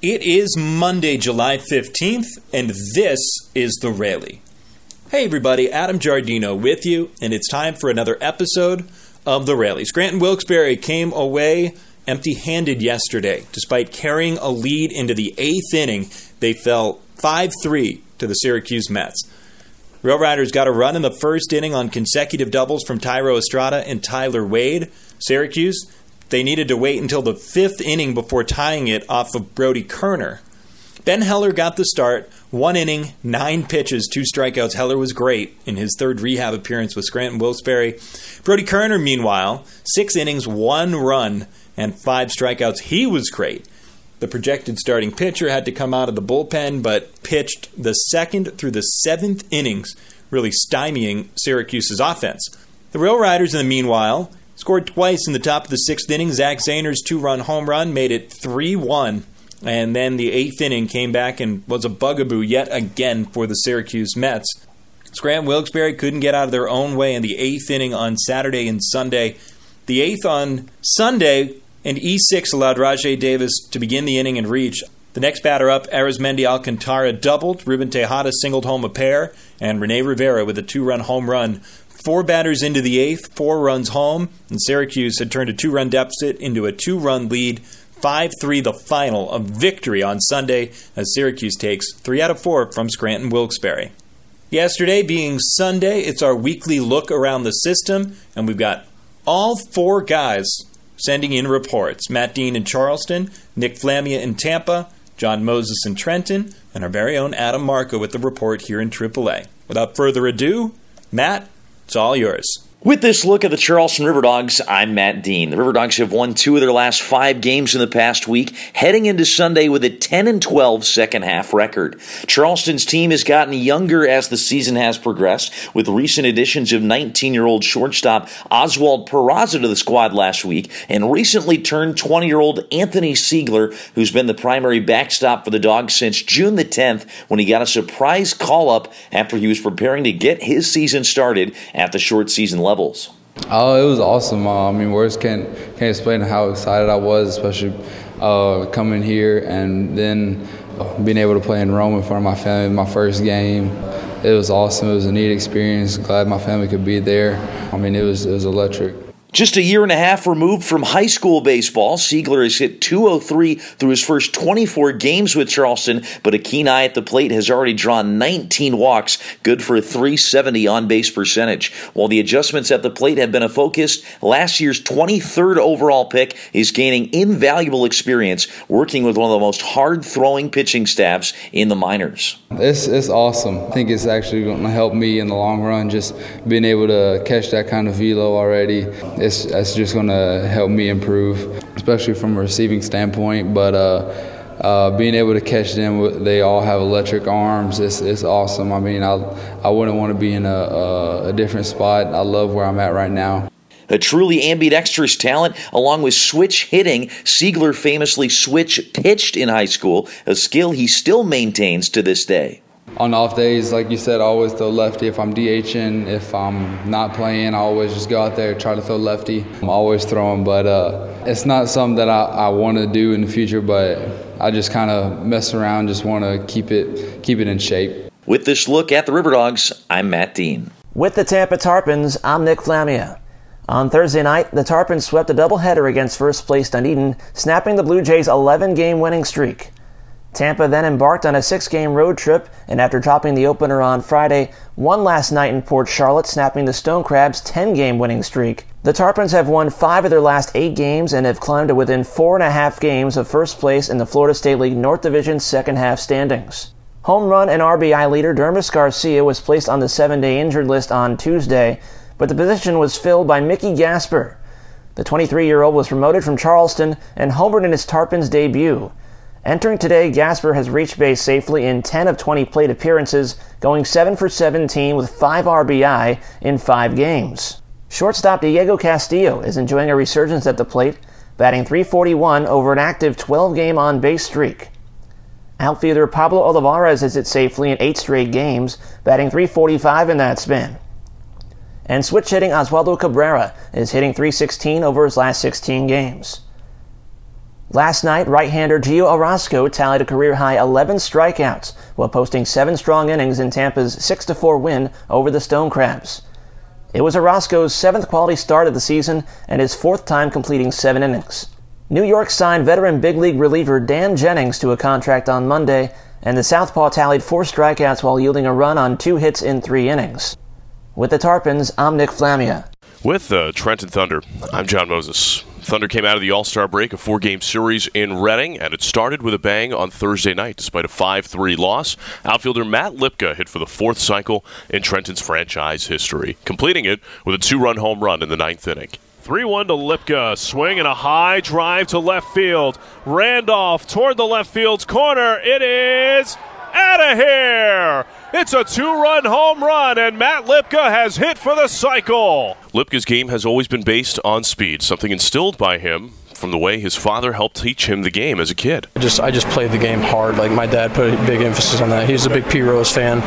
It is Monday, July 15th, and this is the Rally. Hey, everybody, Adam Giardino with you, and it's time for another episode of the Rally. Scranton Wilkes-Barre came away empty handed yesterday. Despite carrying a lead into the eighth inning, they fell 5 3 to the Syracuse Mets. Rail Riders got a run in the first inning on consecutive doubles from Thairo Estrada and Tyler Wade. Syracuse they needed to wait until the fifth inning before tying it off of Brody Koerner. Ben Heller got the start, one inning, nine pitches, two strikeouts. Heller was great in his third rehab appearance with Scranton Wilkes-Barre. Brody Koerner, meanwhile, six innings, one run, and five strikeouts. He was great. The projected starting pitcher had to come out of the bullpen, but pitched the second through the seventh innings, really stymieing Syracuse's offense. The Rail Riders, in the meanwhile, Scored twice in the top of the sixth inning. Zack Zehner's two run home run made it 3 1. And then the eighth inning came back and was a bugaboo yet again for the Syracuse Mets. Scranton Wilkes-Barre couldn't get out of their own way in the eighth inning on Saturday and Sunday. The eighth on Sunday, and E6 allowed Rajay Davis to begin the inning and reach. The next batter up, Arismendy Alcantara doubled, Ruben Tejada singled home a pair, and Rene Rivera with a two run home run Four batters into the eighth, four runs home, and Syracuse had turned a two run deficit into a two run lead. 5 3 the final, a victory on Sunday as Syracuse takes 3 out of 4 from Scranton Wilkes-Barre. Yesterday being Sunday, it's our weekly look around the system, and we've got all four guys sending in reports Matt Dean in Charleston, Nick Flamia in Tampa, John Moses in Trenton, and our very own Adam Marco with the report here in AAA. Without further ado, Matt, it's all yours. With this look at the Charleston River Dogs, I'm Matt Dean. The River Dogs have won two of their last five games in the past week, heading into Sunday with a 10 and 12 second half record. Charleston's team has gotten younger as the season has progressed, with recent additions of 19 year old shortstop Oswald Peraza to the squad last week, and recently turned 20 year old Anthony Seigler, who's been the primary backstop for the Dogs since June the 10th when he got a surprise call up after he was preparing to get his season started at the short season levels? Oh, it was awesome. Uh, I mean, words can't can't explain how excited I was, especially uh, coming here and then uh, being able to play in Rome in front of my family, my first game. It was awesome. It was a neat experience. Glad my family could be there. I mean, it was it was electric. Just a year and a half removed from high school baseball, Seigler has hit 203 through his first 24 games with Charleston, but a keen eye at the plate has already drawn 19 walks, good for a 370 on base percentage. While the adjustments at the plate have been a focus, last year's 23rd overall pick is gaining invaluable experience working with one of the most hard throwing pitching staffs in the minors. It's, it's awesome. I think it's actually going to help me in the long run, just being able to catch that kind of velo already it's, it's just going to help me improve, especially from a receiving standpoint. But uh, uh, being able to catch them, they all have electric arms. It's, it's awesome. I mean, I, I wouldn't want to be in a, a, a different spot. I love where I'm at right now. A truly ambidextrous talent, along with switch hitting, Seigler famously switch pitched in high school, a skill he still maintains to this day on off days, like you said, I always throw lefty. If I'm DHing, if I'm not playing, I always just go out there try to throw lefty. I'm always throwing, but uh, it's not something that I, I want to do in the future. But I just kind of mess around, just want to keep it keep it in shape. With this look at the River Dogs, I'm Matt Dean. With the Tampa Tarpons, I'm Nick Flamia. On Thursday night, the Tarpons swept a doubleheader against first place Dunedin, snapping the Blue Jays' 11 game winning streak. Tampa then embarked on a six game road trip, and after dropping the opener on Friday, won last night in Port Charlotte, snapping the Stone Crabs' 10 game winning streak. The Tarpons have won five of their last eight games and have climbed to within four and a half games of first place in the Florida State League North Division second half standings. Home run and RBI leader Dermis Garcia was placed on the seven day injured list on Tuesday, but the position was filled by Mickey Gasper. The 23 year old was promoted from Charleston and homered in his Tarpons debut. Entering today, Gasper has reached base safely in 10 of 20 plate appearances, going 7 for 17 with 5 RBI in 5 games. Shortstop Diego Castillo is enjoying a resurgence at the plate, batting 341 over an active 12 game on base streak. Outfielder Pablo Olivares is it safely in 8 straight games, batting 345 in that span. And switch hitting Oswaldo Cabrera is hitting 316 over his last 16 games. Last night, right-hander Gio Orosco tallied a career-high 11 strikeouts while posting seven strong innings in Tampa's 6-4 win over the Stone Crabs. It was Orosco's seventh quality start of the season and his fourth time completing seven innings. New York signed veteran big league reliever Dan Jennings to a contract on Monday, and the Southpaw tallied four strikeouts while yielding a run on two hits in three innings. With the Tarpons, I'm Nick Flamia. With the uh, Trenton Thunder, I'm John Moses. Thunder came out of the All Star break, a four game series in Reading, and it started with a bang on Thursday night despite a 5 3 loss. Outfielder Matt Lipka hit for the fourth cycle in Trenton's franchise history, completing it with a two run home run in the ninth inning. 3 1 to Lipka. Swing and a high drive to left field. Randolph toward the left field's corner. It is out of here. It's a two run home run, and Matt Lipka has hit for the cycle. Lipka's game has always been based on speed, something instilled by him from the way his father helped teach him the game as a kid. I just I just played the game hard. Like my dad put a big emphasis on that. He's a big Pete Rose fan,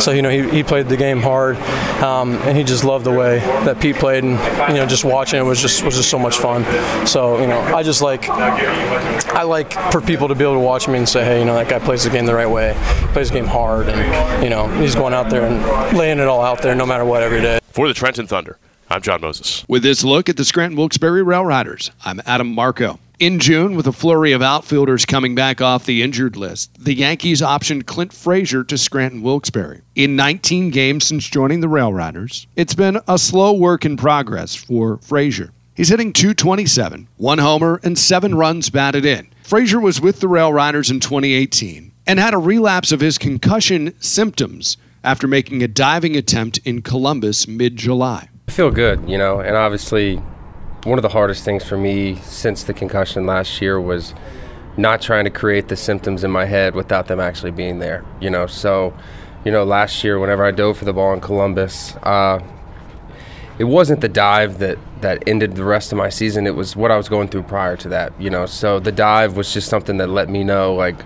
so you know he, he played the game hard, um, and he just loved the way that Pete played, and you know just watching it was just was just so much fun. So you know I just like I like for people to be able to watch me and say, hey, you know that guy plays the game the right way, plays the game hard, and you know he's going out there and laying it all out there no matter what every day. For the Trenton Thunder. I'm John Moses. With this look at the Scranton Wilkes-Barre Rail Riders, I'm Adam Marco. In June, with a flurry of outfielders coming back off the injured list, the Yankees optioned Clint Frazier to Scranton Wilkes-Barre. In 19 games since joining the Rail Riders, it's been a slow work in progress for Frazier. He's hitting 227, one homer, and seven runs batted in. Frazier was with the Rail Riders in 2018 and had a relapse of his concussion symptoms after making a diving attempt in Columbus mid July. I feel good, you know, and obviously one of the hardest things for me since the concussion last year was not trying to create the symptoms in my head without them actually being there, you know. So, you know, last year whenever I dove for the ball in Columbus, uh, it wasn't the dive that that ended the rest of my season. It was what I was going through prior to that, you know. So the dive was just something that let me know like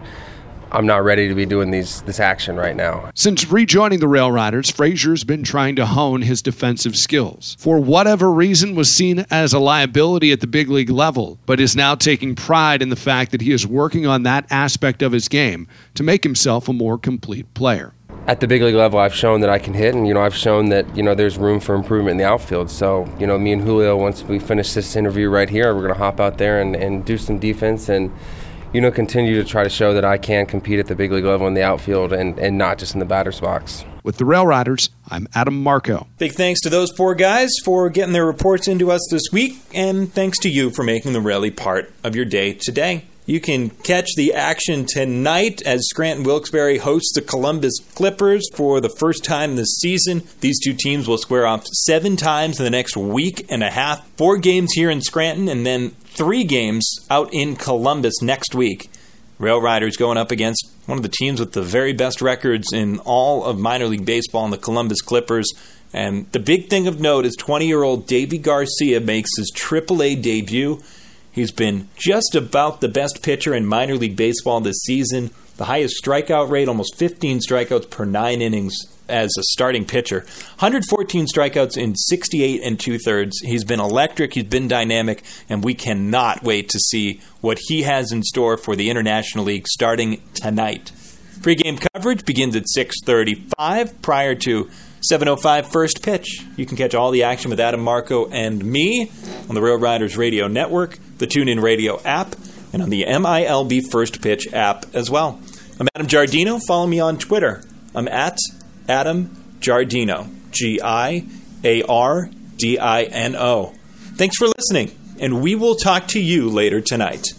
I'm not ready to be doing these this action right now. Since rejoining the Rail Riders, Frazier's been trying to hone his defensive skills. For whatever reason was seen as a liability at the big league level, but is now taking pride in the fact that he is working on that aspect of his game to make himself a more complete player. At the big league level, I've shown that I can hit, and you know I've shown that you know there's room for improvement in the outfield. So you know, me and Julio, once we finish this interview right here, we're gonna hop out there and, and do some defense and you know, continue to try to show that I can compete at the big league level in the outfield and, and not just in the batter's box. With the Rail Riders, I'm Adam Marco. Big thanks to those four guys for getting their reports into us this week, and thanks to you for making the rally part of your day today. You can catch the action tonight as Scranton Wilkes-Barre hosts the Columbus Clippers for the first time this season. These two teams will square off seven times in the next week and a half. Four games here in Scranton, and then three games out in Columbus next week. Rail Riders going up against one of the teams with the very best records in all of minor league baseball in the Columbus Clippers. And the big thing of note is 20 year old Deivi Garcia makes his AAA debut. He's been just about the best pitcher in minor league baseball this season. The highest strikeout rate, almost 15 strikeouts per nine innings as a starting pitcher. 114 strikeouts in 68 and two thirds. He's been electric. He's been dynamic, and we cannot wait to see what he has in store for the International League starting tonight. Pre-game coverage begins at 6:35 prior to 7:05 first pitch. You can catch all the action with Adam Marco and me on the Rail Riders Radio Network, the TuneIn Radio app, and on the MILB First Pitch app as well. I'm Adam Giardino. Follow me on Twitter. I'm at Adam Giardino. G I A R D I N O. Thanks for listening, and we will talk to you later tonight.